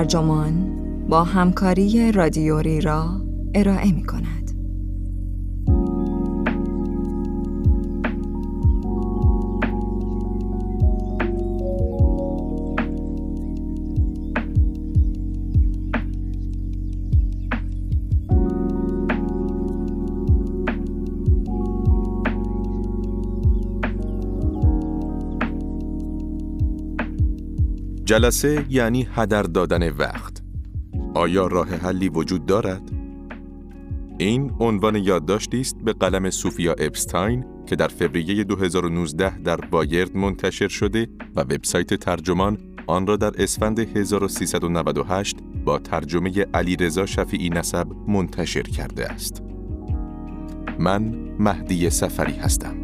ترجمان با همکاری رادیوری را ارائه می کند. جلسه یعنی هدر دادن وقت. آیا راه حلی وجود دارد؟ این عنوان یادداشتی است به قلم سوفیا اپستاین که در فوریه 2019 در بایرد منتشر شده و وبسایت ترجمان آن را در اسفند 1398 با ترجمه علی رضا شفیعی نسب منتشر کرده است. من مهدی سفری هستم.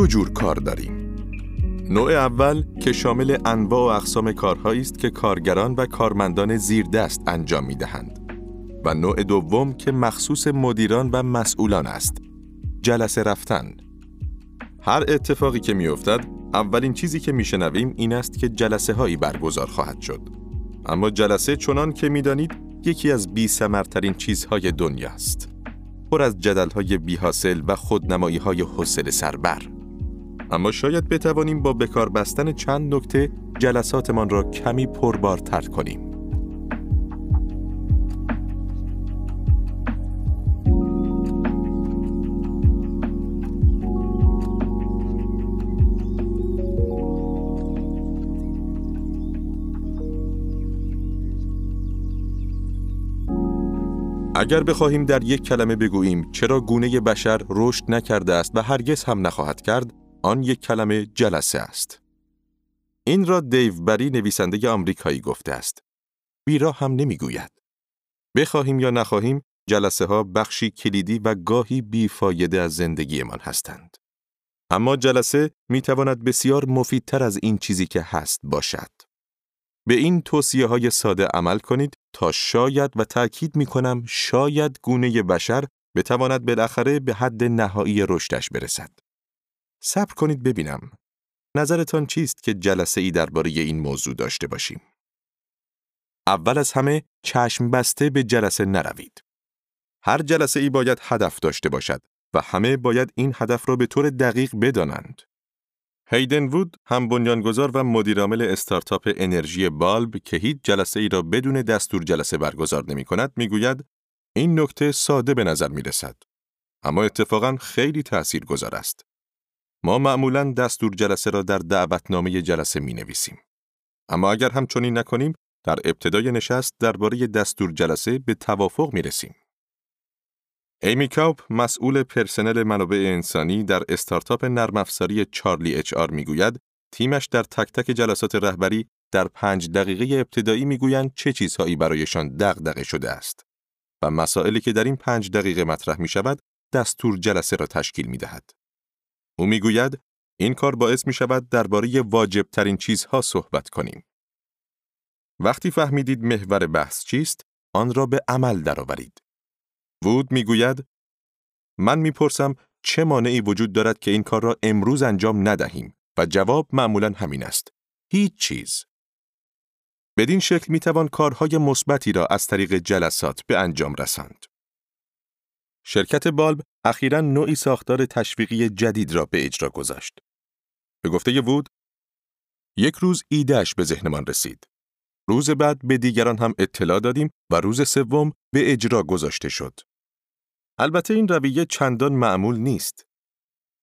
دو جور کار داریم. نوع اول که شامل انواع و اقسام کارهایی است که کارگران و کارمندان زیر دست انجام می دهند. و نوع دوم که مخصوص مدیران و مسئولان است. جلسه رفتن. هر اتفاقی که می افتد، اولین چیزی که می شنویم این است که جلسه هایی برگزار خواهد شد. اما جلسه چنان که می دانید یکی از بی سمرترین چیزهای دنیا است. پر از جدل های بی حاصل و خودنمایی های حوصله سربر. اما شاید بتوانیم با بکار بستن چند نکته جلساتمان را کمی پربارتر کنیم. اگر بخواهیم در یک کلمه بگوییم چرا گونه بشر رشد نکرده است و هرگز هم نخواهد کرد، آن یک کلمه جلسه است. این را دیو بری نویسنده آمریکایی گفته است. بیرا هم نمی‌گوید. بخواهیم یا نخواهیم جلسه ها بخشی کلیدی و گاهی بیفایده از زندگیمان هستند. اما جلسه می تواند بسیار مفیدتر از این چیزی که هست باشد. به این توصیه های ساده عمل کنید تا شاید و تأکید می کنم شاید گونه بشر بتواند بالاخره به حد نهایی رشدش برسد. صبر کنید ببینم. نظرتان چیست که جلسه ای درباره این موضوع داشته باشیم؟ اول از همه چشم بسته به جلسه نروید. هر جلسه ای باید هدف داشته باشد و همه باید این هدف را به طور دقیق بدانند. هیدن وود هم بنیانگذار و مدیرعامل استارتاپ انرژی بالب که هیچ جلسه ای را بدون دستور جلسه برگزار نمی کند می گوید این نکته ساده به نظر می رسد. اما اتفاقا خیلی تأثیر گذار است. ما معمولا دستور جلسه را در دعوتنامه جلسه می نویسیم. اما اگر هم چنین نکنیم در ابتدای نشست درباره دستور جلسه به توافق می رسیم. ایمی کاوپ مسئول پرسنل منابع انسانی در استارتاپ نرم افزاری چارلی اچ آر می‌گوید تیمش در تک تک جلسات رهبری در پنج دقیقه ابتدایی می‌گویند چه چیزهایی برایشان دغدغه شده است و مسائلی که در این پنج دقیقه مطرح می شود دستور جلسه را تشکیل می دهد. او می‌گوید این کار باعث می شود درباره واجب ترین چیزها صحبت کنیم. وقتی فهمیدید محور بحث چیست، آن را به عمل درآورید. وود می‌گوید من می‌پرسم چه مانعی وجود دارد که این کار را امروز انجام ندهیم و جواب معمولا همین است. هیچ چیز. بدین شکل می توان کارهای مثبتی را از طریق جلسات به انجام رساند. شرکت بالب اخیرا نوعی ساختار تشویقی جدید را به اجرا گذاشت. به گفته وود، یک روز ایدهش به ذهنمان رسید. روز بعد به دیگران هم اطلاع دادیم و روز سوم به اجرا گذاشته شد. البته این رویه چندان معمول نیست.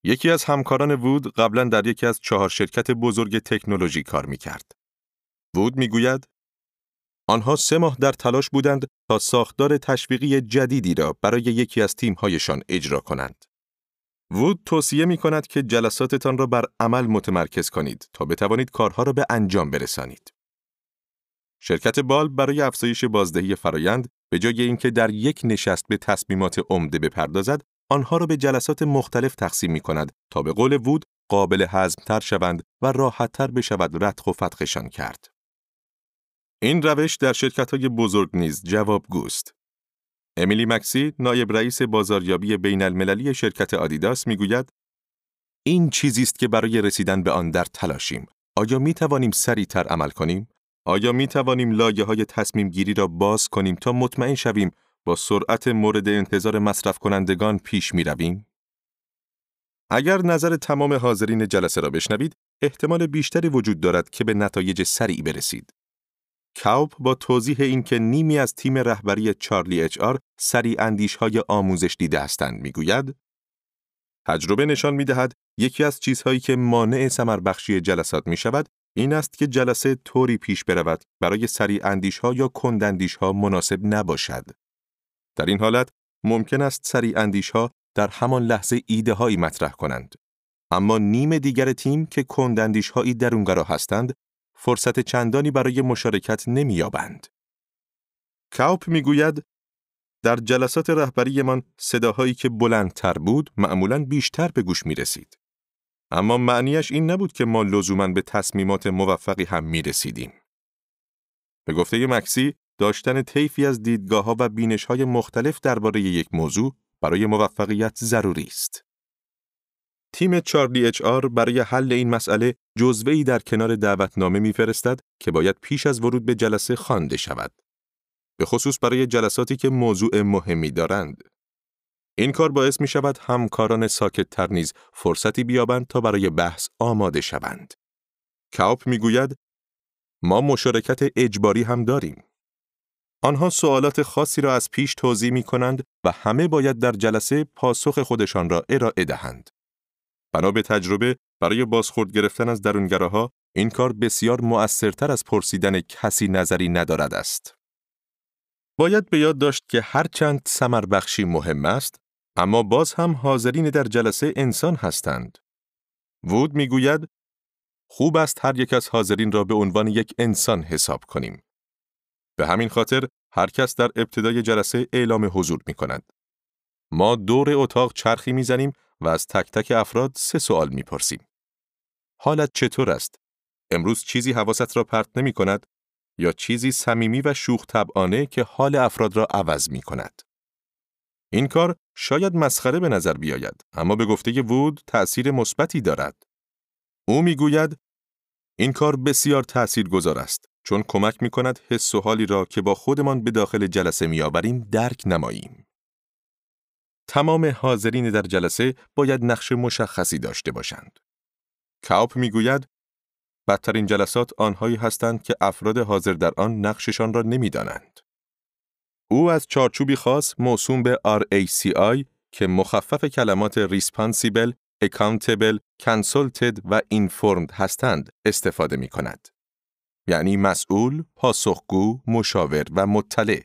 یکی از همکاران وود قبلا در یکی از چهار شرکت بزرگ تکنولوژی کار می کرد. وود می گوید آنها سه ماه در تلاش بودند تا ساختار تشویقی جدیدی را برای یکی از تیمهایشان اجرا کنند. وود توصیه می کند که جلساتتان را بر عمل متمرکز کنید تا بتوانید کارها را به انجام برسانید. شرکت بال برای افزایش بازدهی فرایند به جای اینکه در یک نشست به تصمیمات عمده بپردازد، آنها را به جلسات مختلف تقسیم می کند تا به قول وود قابل تر شوند و راحتتر بشود ردخ و فتخشان کرد. این روش در شرکت های بزرگ نیز جواب گوست. امیلی مکسی، نایب رئیس بازاریابی بین المللی شرکت آدیداس می‌گوید این چیزی است که برای رسیدن به آن در تلاشیم. آیا می توانیم سریعتر عمل کنیم؟ آیا می توانیم لایه های تصمیم گیری را باز کنیم تا مطمئن شویم با سرعت مورد انتظار مصرف کنندگان پیش می رویم؟ اگر نظر تمام حاضرین جلسه را بشنوید، احتمال بیشتری وجود دارد که به نتایج سریع برسید. کاوپ با توضیح اینکه نیمی از تیم رهبری چارلی اچ آر سریع اندیش های آموزش دیده هستند می‌گوید تجربه نشان می دهد یکی از چیزهایی که مانع سمر بخشی جلسات می شود این است که جلسه طوری پیش برود برای سریع اندیش ها یا کند ها مناسب نباشد. در این حالت ممکن است سریع اندیش ها در همان لحظه ایده هایی مطرح کنند. اما نیم دیگر تیم که کندندیش هایی درونگرا هستند فرصت چندانی برای مشارکت نمییابند. کاوپ می‌گوید در جلسات رهبریمان صداهایی که بلندتر بود معمولاً بیشتر به گوش می رسید. اما معنیش این نبود که ما لزوما به تصمیمات موفقی هم می رسیدیم. به گفته مکسی، داشتن طیفی از دیدگاه ها و بینش های مختلف درباره یک موضوع برای موفقیت ضروری است. تیم چارلی اچ آر برای حل این مسئله ای در کنار دعوتنامه میفرستد که باید پیش از ورود به جلسه خوانده شود. به خصوص برای جلساتی که موضوع مهمی دارند. این کار باعث می شود همکاران ساکت تر نیز فرصتی بیابند تا برای بحث آماده شوند. کاوپ می گوید ما مشارکت اجباری هم داریم. آنها سوالات خاصی را از پیش توضیح می کنند و همه باید در جلسه پاسخ خودشان را ارائه دهند. بنا به تجربه برای بازخورد گرفتن از درونگراها این کار بسیار مؤثرتر از پرسیدن کسی نظری ندارد است. باید به یاد داشت که هرچند سمر بخشی مهم است، اما باز هم حاضرین در جلسه انسان هستند. وود می‌گوید خوب است هر یک از حاضرین را به عنوان یک انسان حساب کنیم. به همین خاطر هر کس در ابتدای جلسه اعلام حضور می کند. ما دور اتاق چرخی می‌زنیم و از تک تک افراد سه سوال می‌پرسیم. حالت چطور است؟ امروز چیزی حواست را پرت نمی کند یا چیزی صمیمی و شوخ طبعانه که حال افراد را عوض می کند. این کار شاید مسخره به نظر بیاید اما به گفته وود تأثیر مثبتی دارد. او می‌گوید این کار بسیار تأثیر گذار است چون کمک می کند حس و حالی را که با خودمان به داخل جلسه می آوریم درک نماییم. تمام حاضرین در جلسه باید نقش مشخصی داشته باشند. کاوپ می‌گوید بدترین جلسات آنهایی هستند که افراد حاضر در آن نقششان را نمی‌دانند. او از چارچوبی خاص موسوم به RACI که مخفف کلمات Responsible، Accountable، Consulted و Informed هستند استفاده می کند. یعنی مسئول، پاسخگو، مشاور و مطلع.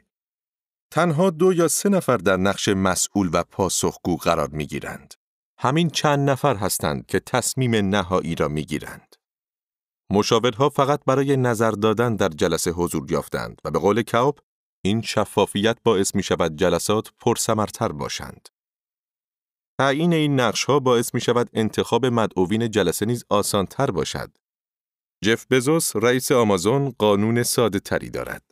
تنها دو یا سه نفر در نقش مسئول و پاسخگو قرار می گیرند. همین چند نفر هستند که تصمیم نهایی را می گیرند. مشاورها فقط برای نظر دادن در جلسه حضور یافتند و به قول کاوب این شفافیت باعث می شود جلسات پرسمرتر باشند. تعیین این نقش ها باعث می شود انتخاب مدعوین جلسه نیز آسانتر باشد. جف بزوس رئیس آمازون قانون ساده تری دارد.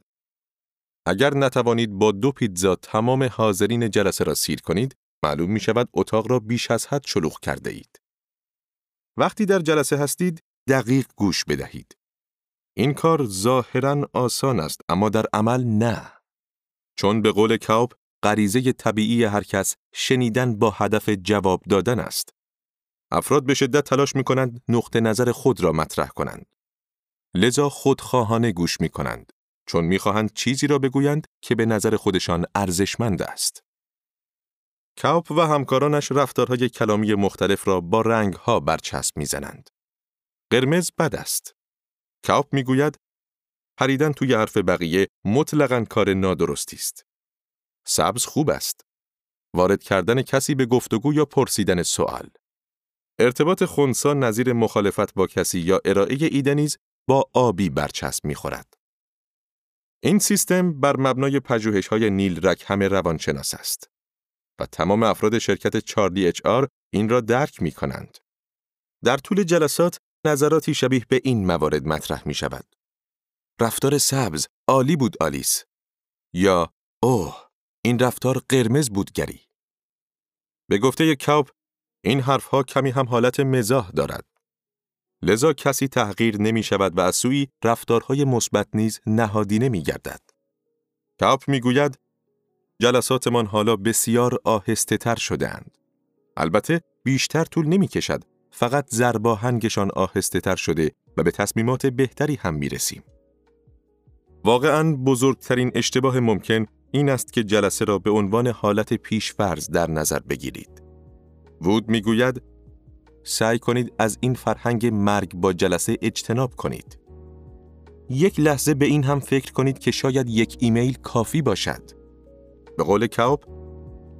اگر نتوانید با دو پیتزا تمام حاضرین جلسه را سیر کنید، معلوم می شود اتاق را بیش از حد شلوغ کرده اید. وقتی در جلسه هستید، دقیق گوش بدهید. این کار ظاهرا آسان است اما در عمل نه. چون به قول کاوب غریزه طبیعی هر کس شنیدن با هدف جواب دادن است. افراد به شدت تلاش می کنند نقطه نظر خود را مطرح کنند. لذا خودخواهانه گوش می کنند. چون می‌خواهند چیزی را بگویند که به نظر خودشان ارزشمند است. کاپ و همکارانش رفتارهای کلامی مختلف را با رنگها برچسب می‌زنند. قرمز بد است. کاپ می‌گوید پریدن توی حرف بقیه مطلقا کار نادرستی است. سبز خوب است. وارد کردن کسی به گفتگو یا پرسیدن سوال. ارتباط خونسا نظیر مخالفت با کسی یا ارائه ایده نیز با آبی برچسب می‌خورد. این سیستم بر مبنای پژوهش های نیل رکهم روانشناس است و تمام افراد شرکت چارلی اچ آر این را درک می کنند. در طول جلسات نظراتی شبیه به این موارد مطرح می شود. رفتار سبز عالی بود آلیس یا اوه این رفتار قرمز بود گری. به گفته کاپ این حرفها کمی هم حالت مزاح دارد. لذا کسی تحقیر نمی شود و از سوی رفتارهای مثبت نیز نهادینه می گردد. کاپ می گوید جلساتمان حالا بسیار آهسته تر. البته بیشتر طول نمی کشد فقط زرباهنگشان آهسته تر شده و به تصمیمات بهتری هم می رسیم. واقعا بزرگترین اشتباه ممکن این است که جلسه را به عنوان حالت پیشفرض در نظر بگیرید. وود می‌گوید سعی کنید از این فرهنگ مرگ با جلسه اجتناب کنید. یک لحظه به این هم فکر کنید که شاید یک ایمیل کافی باشد. به قول کاپ،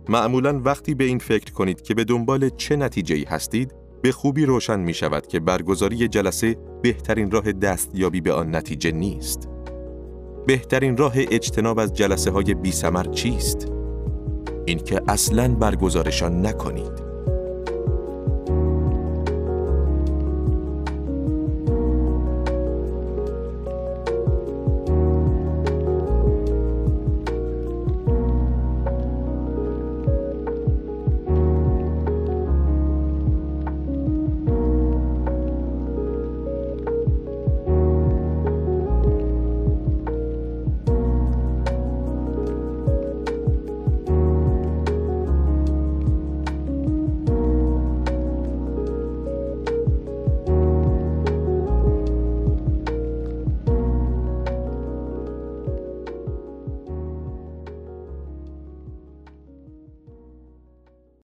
معمولا وقتی به این فکر کنید که به دنبال چه نتیجه هستید، به خوبی روشن می شود که برگزاری جلسه بهترین راه دستیابی به آن نتیجه نیست. بهترین راه اجتناب از جلسه های بی چیست؟ اینکه اصلاً برگزارشان نکنید.